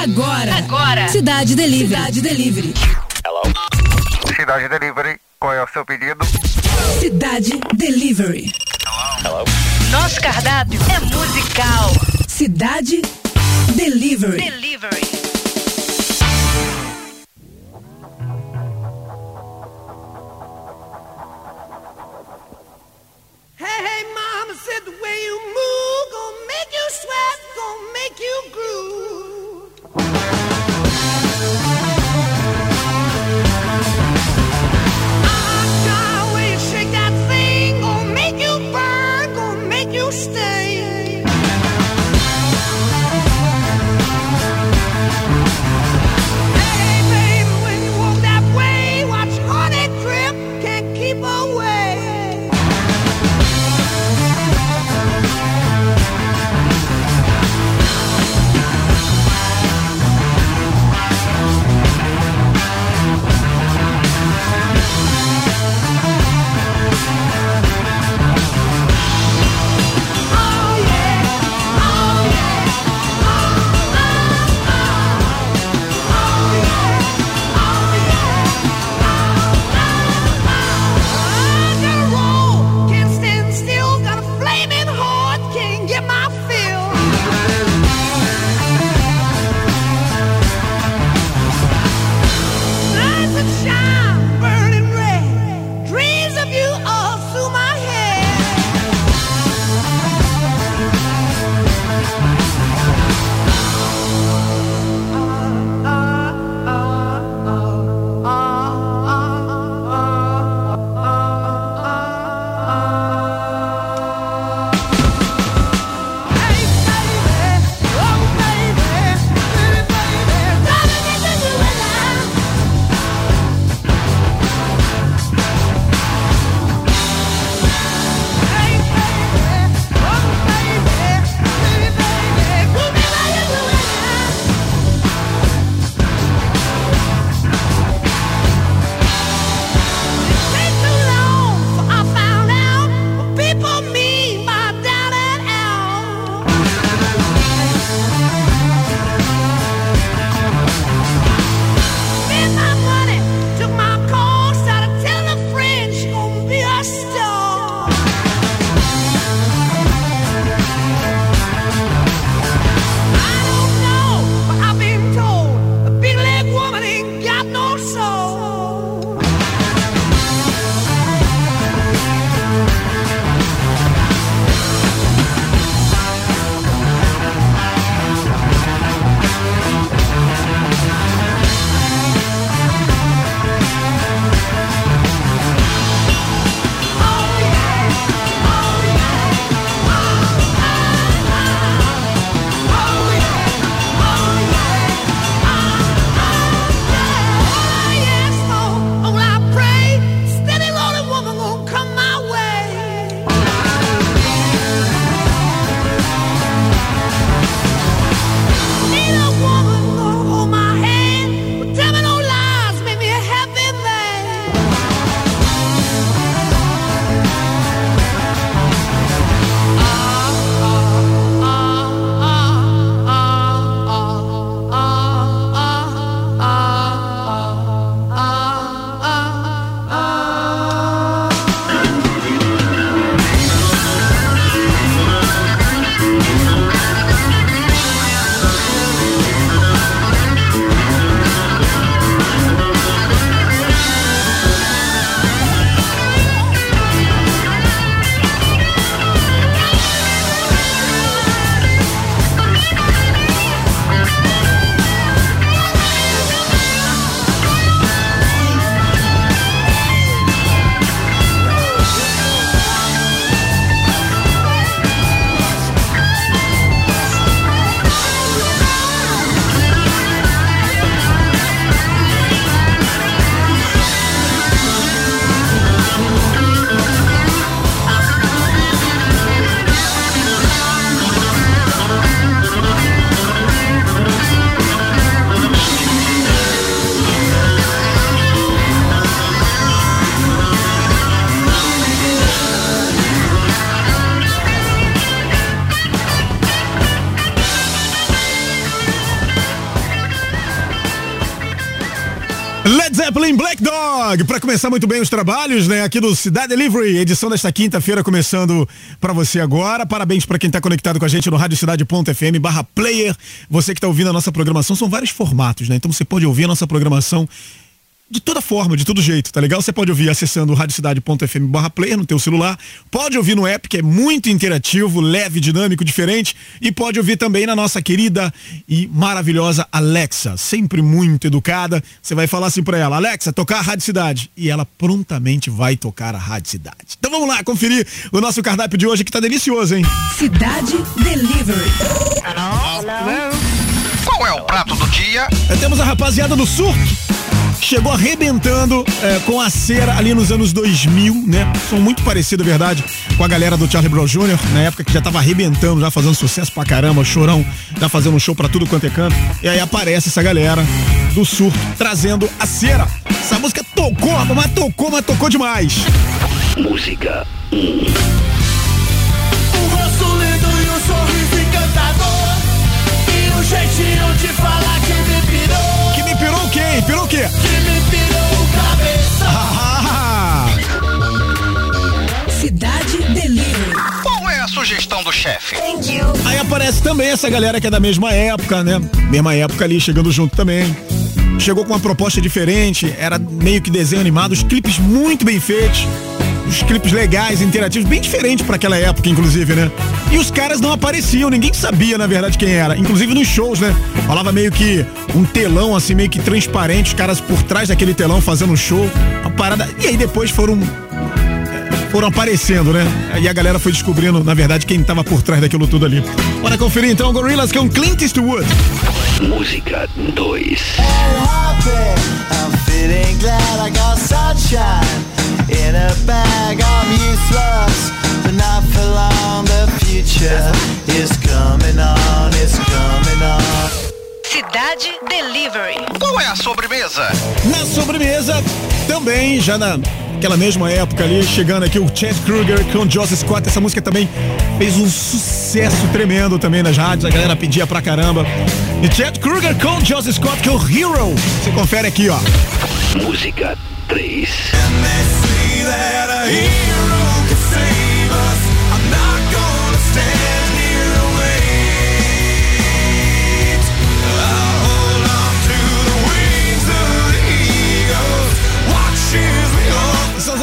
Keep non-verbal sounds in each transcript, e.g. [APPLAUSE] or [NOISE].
Agora. Agora. Cidade Delivery. Cidade Delivery. Hello? Cidade Delivery, qual é o seu pedido? Cidade Delivery. Hello? Nosso cardápio é musical. Cidade Delivery. Delivery. Hey, hey, mama said the way you move gonna make you sweat, gonna make you groove. Para começar muito bem os trabalhos, né, aqui do Cidade Delivery, edição desta quinta-feira começando para você agora. Parabéns para quem tá conectado com a gente no radiocidade.fm barra player. Você que tá ouvindo a nossa programação, são vários formatos, né? Então você pode ouvir a nossa programação de toda forma, de todo jeito, tá legal? Você pode ouvir acessando radiocidade.fm barra player no teu celular, pode ouvir no app que é muito interativo, leve, dinâmico, diferente e pode ouvir também na nossa querida e maravilhosa Alexa, sempre muito educada. Você vai falar assim pra ela, Alexa, tocar a Rádio Cidade e ela prontamente vai tocar a Rádio Cidade. Então vamos lá conferir o nosso cardápio de hoje que tá delicioso, hein? Cidade Delivery. Qual é o prato do dia? É, temos a rapaziada do surto chegou arrebentando é, com a cera ali nos anos 2000, né? São muito parecidos, é verdade, com a galera do Charlie Brown Jr., na época que já tava arrebentando, já fazendo sucesso pra caramba, chorão, já fazendo um show pra tudo quanto é canto. E aí aparece essa galera do surto trazendo a cera. Essa música tocou, mas tocou, mas tocou demais. Música O rosto lindo e o sorriso encantador. E o jeitinho de falar que me quem? Pirou o quê? Que me pirou cabeça. Ah, Cidade Delivery. Qual é a sugestão do chefe? Aí aparece também essa galera que é da mesma época, né? Mesma época ali, chegando junto também. Chegou com uma proposta diferente, era meio que desenho animado, os clipes muito bem feitos, os clipes legais, interativos, bem diferente para aquela época, inclusive, né? E os caras não apareciam, ninguém sabia, na verdade, quem era. Inclusive nos shows, né? Falava meio que um telão, assim, meio que transparente, os caras por trás daquele telão fazendo um show, uma parada. E aí depois foram foram aparecendo, né? E a galera foi descobrindo, na verdade, quem tava por trás daquilo tudo ali. Bora conferir então Gorillaz com Clint Eastwood. Música 2 I'm feeling glad I got sunshine in a bag. Também, já naquela mesma época ali, chegando aqui o Chad Kruger com Joseph Scott. Essa música também fez um sucesso tremendo também nas rádios, a galera pedia pra caramba. E Chad Kruger com Joseph Scott, que é o Hero. Você confere aqui, ó. Música 3 São as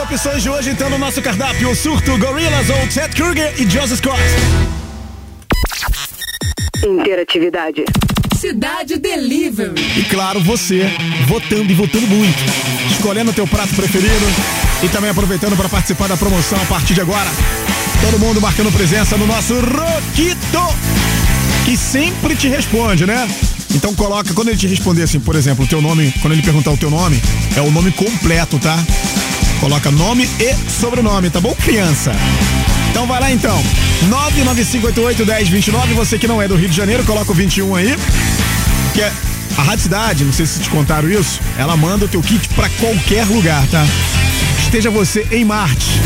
opções de hoje, então, no nosso cardápio. O Surto, Gorillaz ou Chad Kruger e Joseph Scott. Interatividade. Cidade Delivery. E claro, você votando e votando muito. Escolhendo o teu prato preferido e também aproveitando para participar da promoção a partir de agora. Todo mundo marcando presença no nosso Roquito, que sempre te responde, né? Então coloca, quando ele te responder assim, por exemplo, o teu nome, quando ele perguntar o teu nome, é o nome completo, tá? Coloca nome e sobrenome, tá bom, criança? Então vai lá então. 995881029, você que não é do Rio de Janeiro, coloca o 21 aí. Que é a Rádio Cidade, não sei se te contaram isso, ela manda o teu kit pra qualquer lugar, tá? Esteja você em Marte.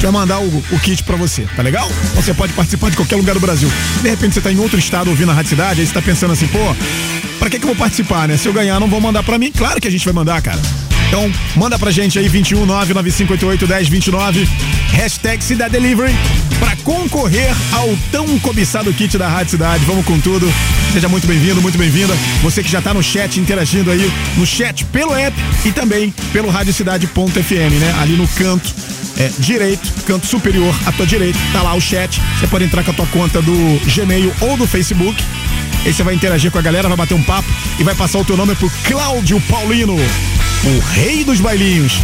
Vai mandar o, o kit pra você, tá legal? Você pode participar de qualquer lugar do Brasil. De repente você tá em outro estado ouvindo a Rádio Cidade, aí você tá pensando assim, pô, pra que que eu vou participar, né? Se eu ganhar, não vão mandar pra mim? Claro que a gente vai mandar, cara. Então, manda pra gente aí 21 99588 1029 hashtag Cidade Delivery pra concorrer ao tão cobiçado kit da Rádio Cidade. Vamos com tudo. Seja muito bem-vindo, muito bem-vinda. Você que já tá no chat interagindo aí, no chat pelo app e também pelo radiocidade.fm, né? Ali no canto é, direito, canto superior à tua direita, tá lá o chat. Você pode entrar com a tua conta do Gmail ou do Facebook. Aí você vai interagir com a galera, vai bater um papo e vai passar o teu nome pro Cláudio Paulino, o rei dos bailinhos.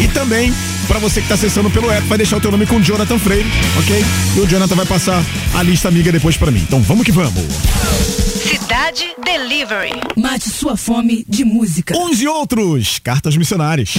E também, pra você que tá acessando pelo app, vai deixar o teu nome com Jonathan Freire, ok? E o Jonathan vai passar a lista amiga depois pra mim. Então vamos que vamos. Cidade Delivery. Mate sua fome de música. Uns e outros, cartas missionárias.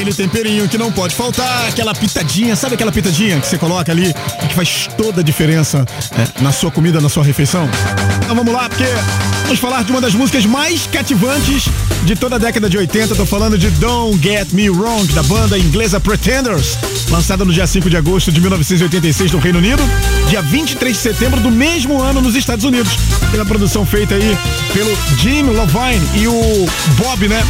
Aquele temperinho que não pode faltar, aquela pitadinha, sabe aquela pitadinha que você coloca ali e que faz toda a diferença é, na sua comida, na sua refeição? Então vamos lá, porque vamos falar de uma das músicas mais cativantes de toda a década de 80. Tô falando de Don't Get Me Wrong, da banda inglesa Pretenders, lançada no dia 5 de agosto de 1986 no Reino Unido, dia 23 de setembro do mesmo ano nos Estados Unidos. Pela produção feita aí pelo Jim Lovine e o Bob, né?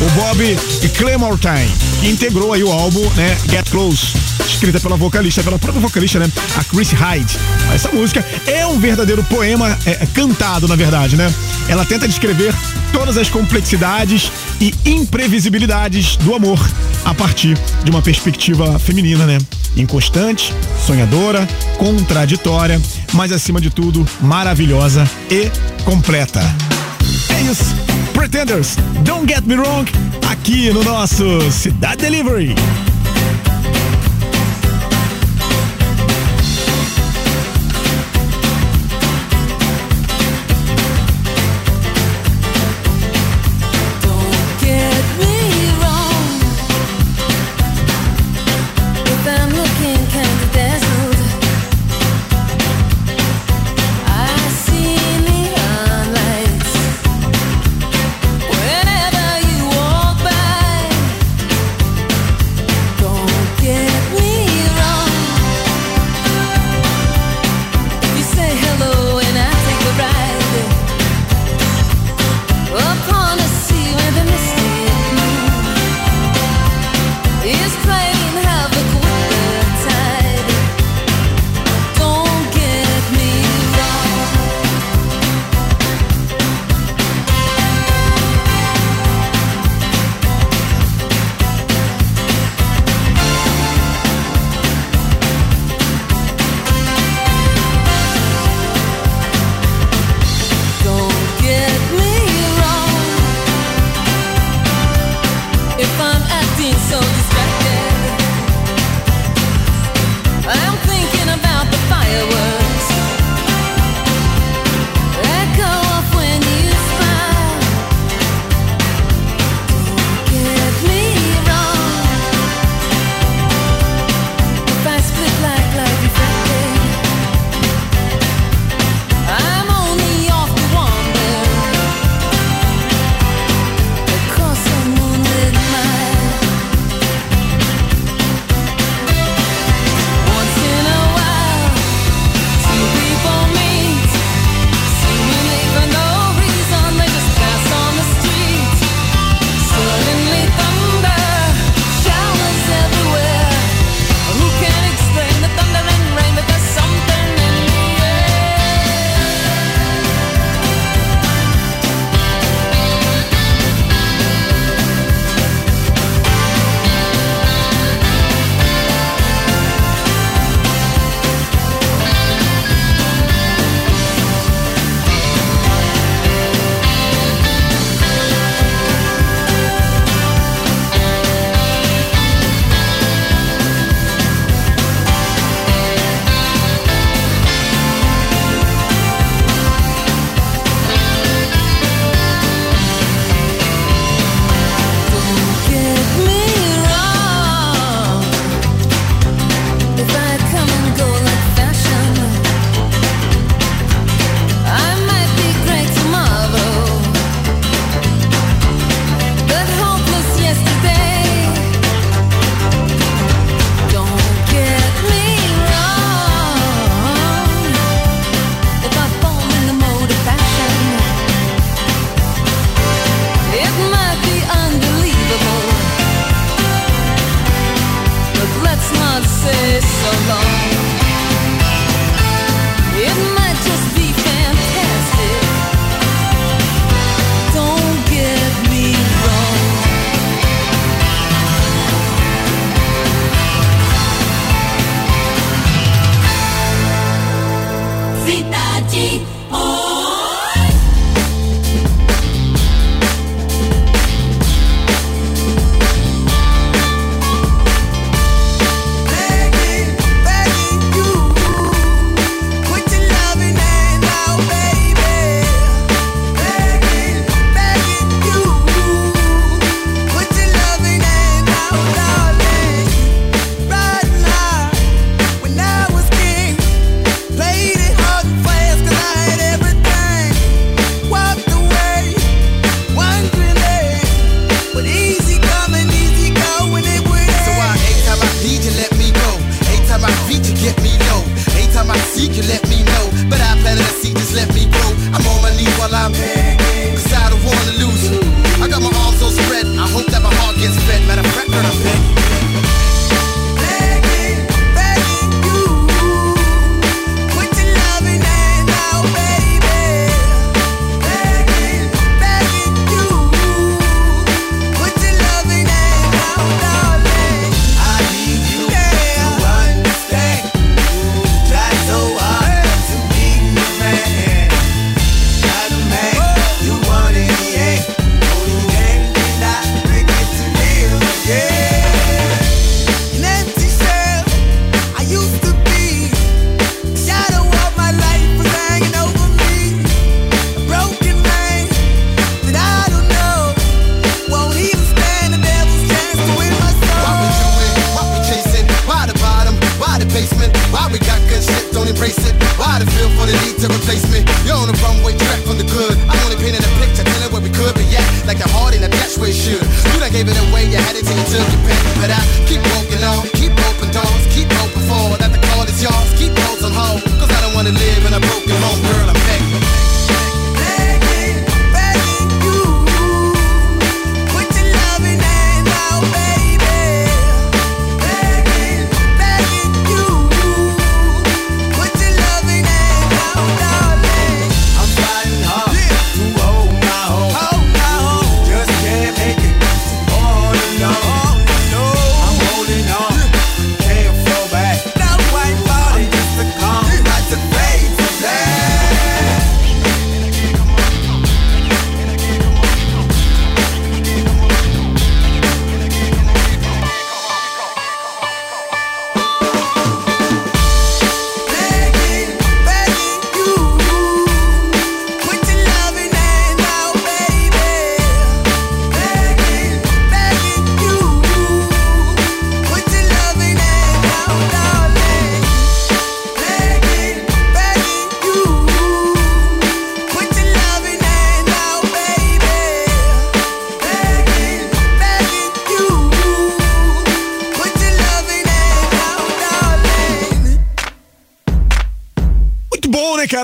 O Bob Clementine, que integrou aí o álbum, né, Get Close, escrita pela vocalista, pela própria vocalista, né, a Chris Hyde. Essa música é um verdadeiro poema é, é, cantado, na verdade, né? Ela tenta descrever todas as complexidades e imprevisibilidades do amor a partir de uma perspectiva feminina, né? Inconstante, sonhadora, contraditória, mas acima de tudo, maravilhosa e completa. É isso. Pretenders, Don't Get Me Wrong, aqui no nosso Cidade Delivery.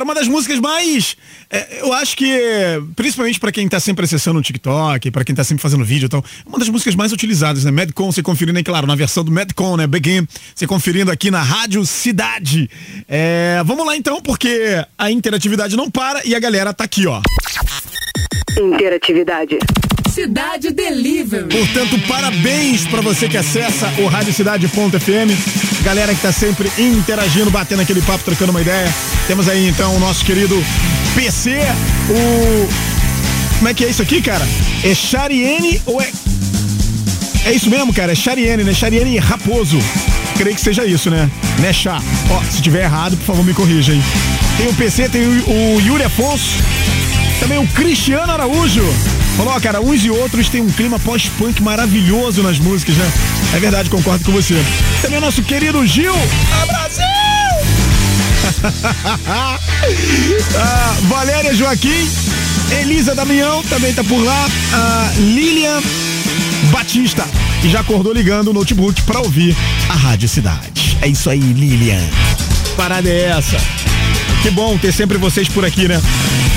Cara? Uma das músicas mais. é, eu acho que, principalmente pra quem tá sempre acessando o TikTok, pra quem tá sempre fazendo vídeo e tal, uma das músicas mais utilizadas, né? Madcon, você conferindo aí, claro, na versão do Madcon, né? Begin, você conferindo aqui na Rádio Cidade. É, vamos lá então, porque a interatividade não para e a galera tá aqui, ó. Interatividade. Cidade Delivery. Portanto, parabéns pra você que acessa o radiocidade.fm. Galera que tá sempre interagindo, batendo aquele papo, trocando uma ideia. Temos aí então o nosso querido PC, o. Como é que é isso aqui, cara? É Chariene ou é. É isso mesmo, cara? É Chariene, né? Chariene Raposo. Creio que seja isso, né? Né, Chá? Ó, se tiver errado, por favor, me corrija, hein? Tem o PC, tem o Yuri Afonso. Também o Cristiano Araújo. Falou, cara, uns e outros têm um clima pós-punk maravilhoso nas músicas, né? É verdade, concordo com você. Também o nosso querido Gil. Ah, Brasil! [LAUGHS] ah, Valéria Joaquim, Elisa Damião também tá por lá. Ah, Lilian Batista. E já acordou ligando o notebook pra ouvir a Rádio Cidade. É isso aí, Lilian. Parada é essa. Que bom ter sempre vocês por aqui, né?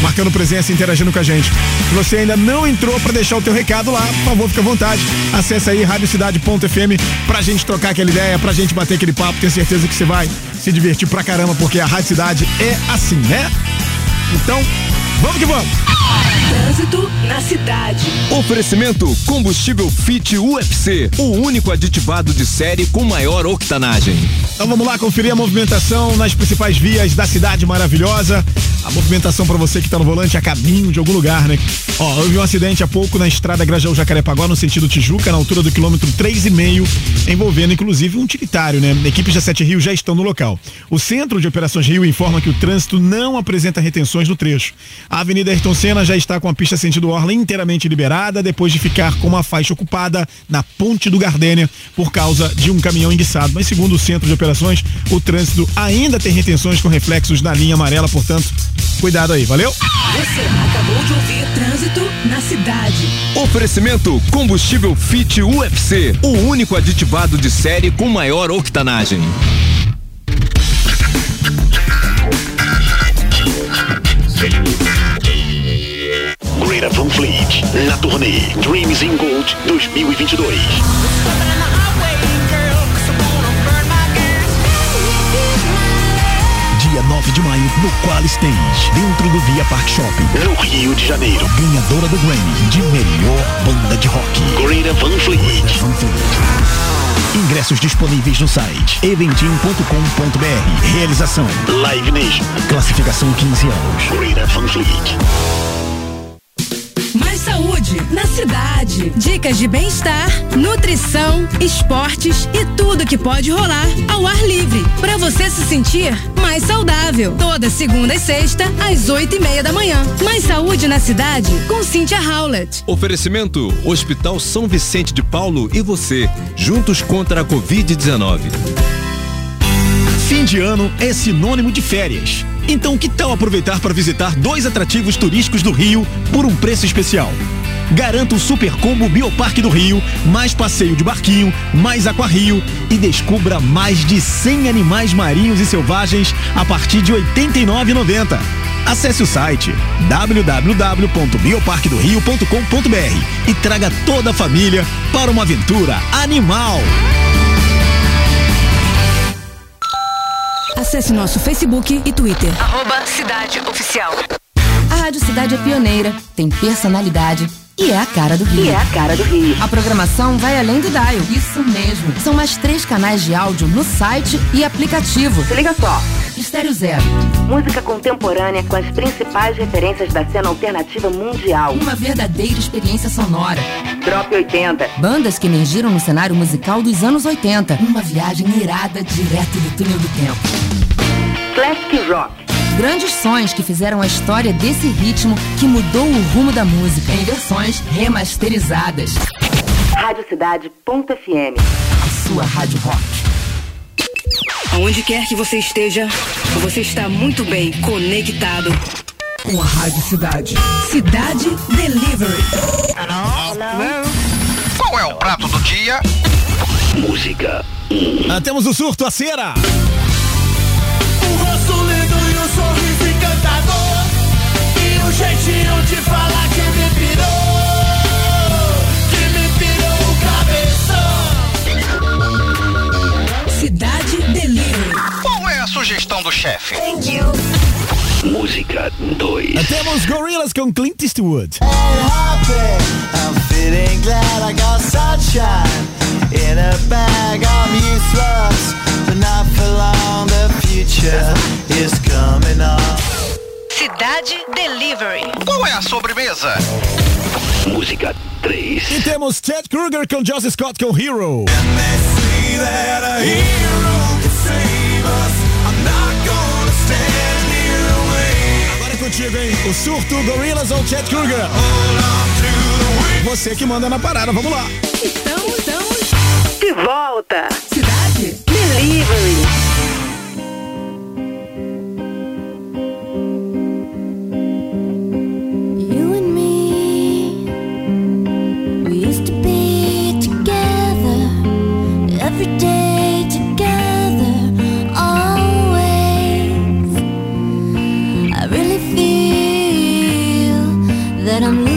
Marcando presença e interagindo com a gente. Se você ainda não entrou pra deixar o teu recado lá, por favor, fica à vontade. Acesse aí radiocidade.fm pra gente trocar aquela ideia, pra gente bater aquele papo. Tenho certeza que você vai se divertir pra caramba, porque a Rádio Cidade é assim, né? Então, vamos que vamos! Trânsito na cidade. Oferecimento combustível Fit UFC, o único aditivado de série com maior octanagem. Então vamos lá conferir a movimentação nas principais vias da cidade maravilhosa. A movimentação para você que tá no volante a caminho de algum lugar, né? Ó, houve um acidente há pouco na estrada Grajaú Jacarepaguá, no sentido Tijuca, na altura do quilômetro 3,5, envolvendo inclusive um utilitário, né? Equipes da Sete Rio já estão no local. O Centro de Operações Rio informa que o trânsito não apresenta retenções no trecho. A Avenida Ayrton Senna já está com a pista sentido Orla inteiramente liberada, depois de ficar com uma faixa ocupada na Ponte do Gardênia por causa de um caminhão enguiçado. Mas segundo o Centro de Operações, o trânsito ainda tem retenções com reflexos na linha amarela, portanto, cuidado aí, valeu? Você acabou de ouvir Trânsito na Cidade. Oferecimento Combustível Fit UFC, o único aditivado de série com maior octanagem. Greta Van Fleet, na turnê Dreams in Gold 2022. Dia 9 de maio, no Qual Stage, dentro do Via Park Shopping. No Rio de Janeiro, Ganhadora do Grammy de melhor banda de rock. Greta Van Fleet. Van Fleet. Ingressos disponíveis no site eventim.com.br. Realização Live Nation, Classificação 15 anos. Greta Van Fleet. Mais saúde na cidade. Dicas de bem-estar, nutrição, esportes e tudo que pode rolar ao ar livre. Para você se sentir mais saudável. Toda segunda e sexta, às oito e meia da manhã. Mais saúde na cidade com Cynthia Howlett. Oferecimento Hospital São Vicente de Paulo e você, juntos contra a Covid-19. Fim de ano é sinônimo de férias. Então, que tal aproveitar para visitar dois atrativos turísticos do Rio por um preço especial? Garanta o Super Combo Bioparque do Rio, mais passeio de barquinho, mais aquarrio e descubra mais de 100 animais marinhos e selvagens a partir de R$ 89,90. Acesse o site www.bioparquedorio.com.br e traga toda a família para uma aventura animal. Acesse nosso Facebook e Twitter. Arroba Cidade Oficial. A Rádio Cidade é pioneira, tem personalidade e é a cara do Rio. E é a cara do Rio. A programação vai além do dial. Isso mesmo. São mais três canais de áudio no site e aplicativo. Se liga só. Estéreo Zero. Música contemporânea com as principais referências da cena alternativa mundial. Uma verdadeira experiência sonora. Drop 80. Bandas que emergiram no cenário musical dos anos 80. Uma viagem irada direto do túnel do tempo. Classic Rock. Grandes sons que fizeram a história desse ritmo que mudou o rumo da música em versões remasterizadas. Radiocidade.fm. A sua rádio rock. Aonde quer que você esteja, você está muito bem conectado Com a Rádio Cidade. Cidade Delivery. Qual é o prato do dia? Música Ah, temos o surto, a cera. Jeitinho de falar que me pirou Que me pirou o cabeção Cidade Delivery. Qual é a sugestão do chefe? Música 2. Ah, Temos Gorillaz com Clint Eastwood. happy. I'm feeling glad I got sunshine in a bag. I'm useless, but not for long. The future is coming on. Cidade Delivery. Qual é a sobremesa? Música 3. E temos Ted Kruger com Joss Scott com Hero. Agora é contigo, hein? O surto, Gorillaz ou Ted Kruger? Você que manda na parada, vamos lá. Estamos, estamos. De volta. Cidade Delivery. That I'm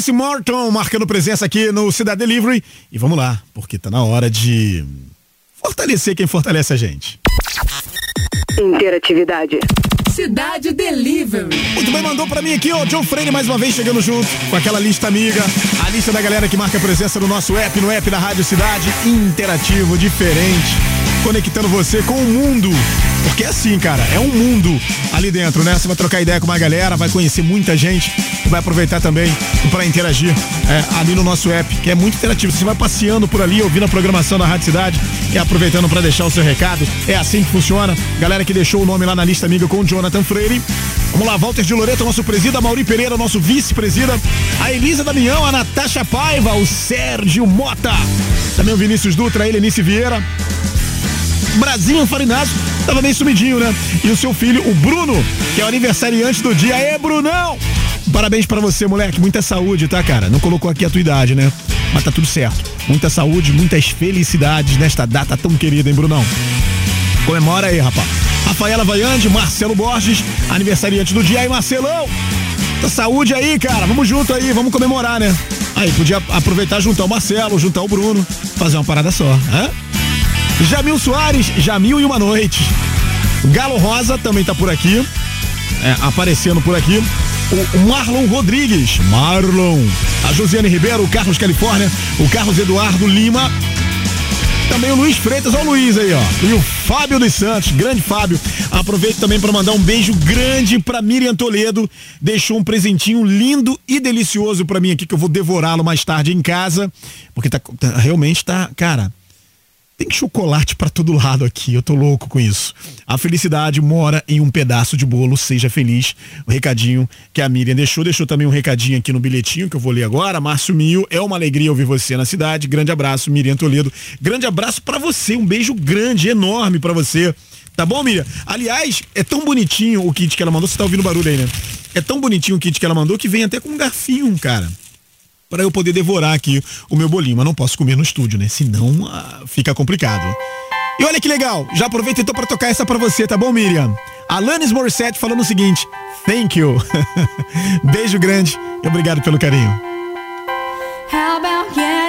Alice Morton marcando presença aqui no Cidade Delivery. E vamos lá, porque tá na hora de fortalecer quem fortalece a gente. Interatividade. Cidade Delivery. Muito bem, mandou pra mim aqui, ó, John Freire mais uma vez chegando junto com aquela lista amiga, a lista da galera que marca presença no nosso app, no app da Rádio Cidade, interativo, diferente, conectando você com o mundo. Porque é assim, cara, é um mundo ali dentro, né? Você vai trocar ideia com uma galera, vai conhecer muita gente vai aproveitar também pra interagir é, ali no nosso app, que é muito interativo. Você vai passeando por ali, ouvindo a programação da Rádio Cidade e aproveitando pra deixar o seu recado. É assim que funciona. Galera que deixou o nome lá na lista amiga com o Jonathan Freire. Vamos lá, Walter de Loreto, nosso presida, Mauri Pereira, nosso vice-presida, a Elisa Damião, a Natasha Paiva, o Sérgio Mota, também o Vinícius Dutra, a Helenice Vieira, Brasinho Farinazzo, tava bem sumidinho, né? E o seu filho, o Bruno, que é o aniversariante do dia. Aê, Brunão! Parabéns pra você, moleque. Muita saúde, tá, cara? Não colocou aqui a tua idade, né? Mas tá tudo certo. Muita saúde, muitas felicidades nesta data tão querida, hein, Brunão? Comemora aí, rapaz. Rafaela Vaiande, Marcelo Borges, aniversariante do dia. Aí, Marcelão! Tá saúde aí, cara. Vamos junto aí, vamos comemorar, né? Aí, podia aproveitar, juntar o Marcelo, juntar o Bruno, fazer uma parada só, hã? Jamil Soares, Jamil e uma noite. Galo Rosa também tá por aqui, é, aparecendo por aqui. O Marlon Rodrigues, Marlon. A Josiane Ribeiro, o Carlos Califórnia, o Carlos Eduardo Lima. Também o Luiz Freitas, ó o Luiz aí, ó. E o Fábio dos Santos, grande Fábio. Aproveito também para mandar um beijo grande pra Miriam Toledo. Deixou um presentinho lindo e delicioso pra mim aqui, que eu vou devorá-lo mais tarde em casa. Porque tá, tá- realmente tá, cara, tem chocolate pra todo lado aqui, eu tô louco com isso. A felicidade mora em um pedaço de bolo, seja feliz. O recadinho que a Miriam deixou, deixou também um recadinho aqui no bilhetinho que eu vou ler agora. Márcio Mio, é uma alegria ouvir você na cidade. Grande abraço, Miriam Toledo. Grande abraço pra você, um beijo grande, enorme pra você. Tá bom, Miriam? Aliás, é tão bonitinho o kit que ela mandou, você tá ouvindo barulho aí, né? É tão bonitinho o kit que ela mandou que vem até com um garfinho, cara para eu poder devorar aqui o meu bolinho, mas não posso comer no estúdio, né? Senão ah, fica complicado. E olha que legal, já aproveita então para tocar essa para você, tá bom, Miriam? Alanis Morissette falando o seguinte: Thank you. [LAUGHS] Beijo grande e obrigado pelo carinho. How about getting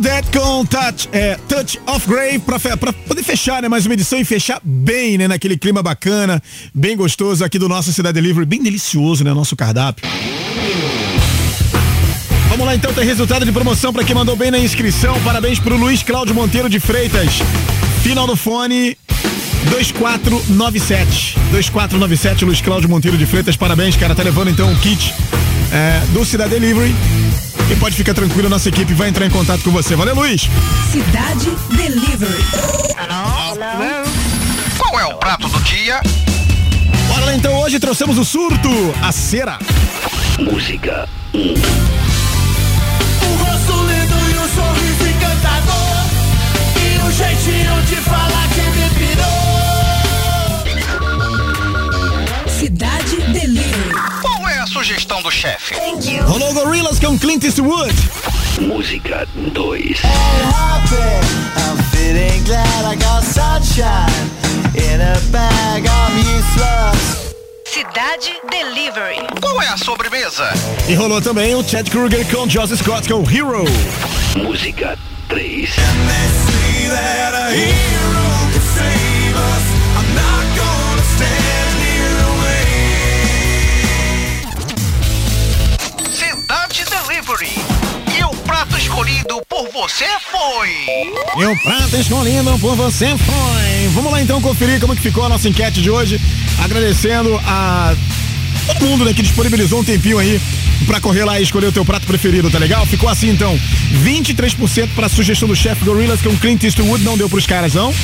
Dead com Touch, é, Touch of Grave pra, pra poder fechar, né, mais uma edição e fechar bem, né, naquele clima bacana, bem gostoso aqui do nosso Cidade Delivery, bem delicioso, né, nosso cardápio. Vamos lá então, tem resultado de promoção pra quem mandou bem na inscrição. Parabéns pro Luiz Cláudio Monteiro de Freitas. Final do fone 2497. 2497, Luiz Cláudio Monteiro de Freitas. Parabéns, cara. Tá levando então o kit é, do Cidade Delivery. E pode ficar tranquilo, nossa equipe vai entrar em contato com você. Valeu, Luiz. Cidade Delivery. Qual é o prato do dia? Bora lá então, hoje trouxemos o surto, a cera. Música com Clint Eastwood. Música 2 happy. I'm feeling glad I got sunshine in a bag. I'm useless. Cidade Delivery. Qual é a sobremesa? E rolou também o Chad Kruger com Joss Scott com Hero. Música 3 escolhido por você foi. E o prato escolhido por você foi. Vamos lá então conferir como que ficou a nossa enquete de hoje. Agradecendo a todo mundo né, que disponibilizou um tempinho aí pra correr lá e escolher o teu prato preferido, tá legal? Ficou assim então: 23% pra sugestão do chefe Gorillas com Clint Eastwood, não deu pros caras não.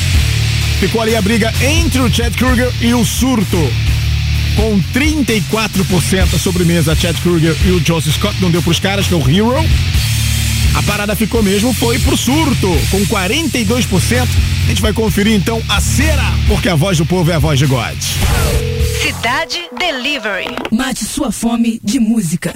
Ficou ali a briga entre o Chad Kruger e o Surto. Com 34% a sobremesa, Chad Kruger e o Joss Scott, não deu pros caras, que é o Hero. A parada ficou mesmo, foi pro surto, com 42%. A gente vai conferir então a cera, porque a voz do povo é a voz de God. Cidade Delivery. Mate sua fome de música.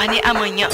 Retorne amanhã.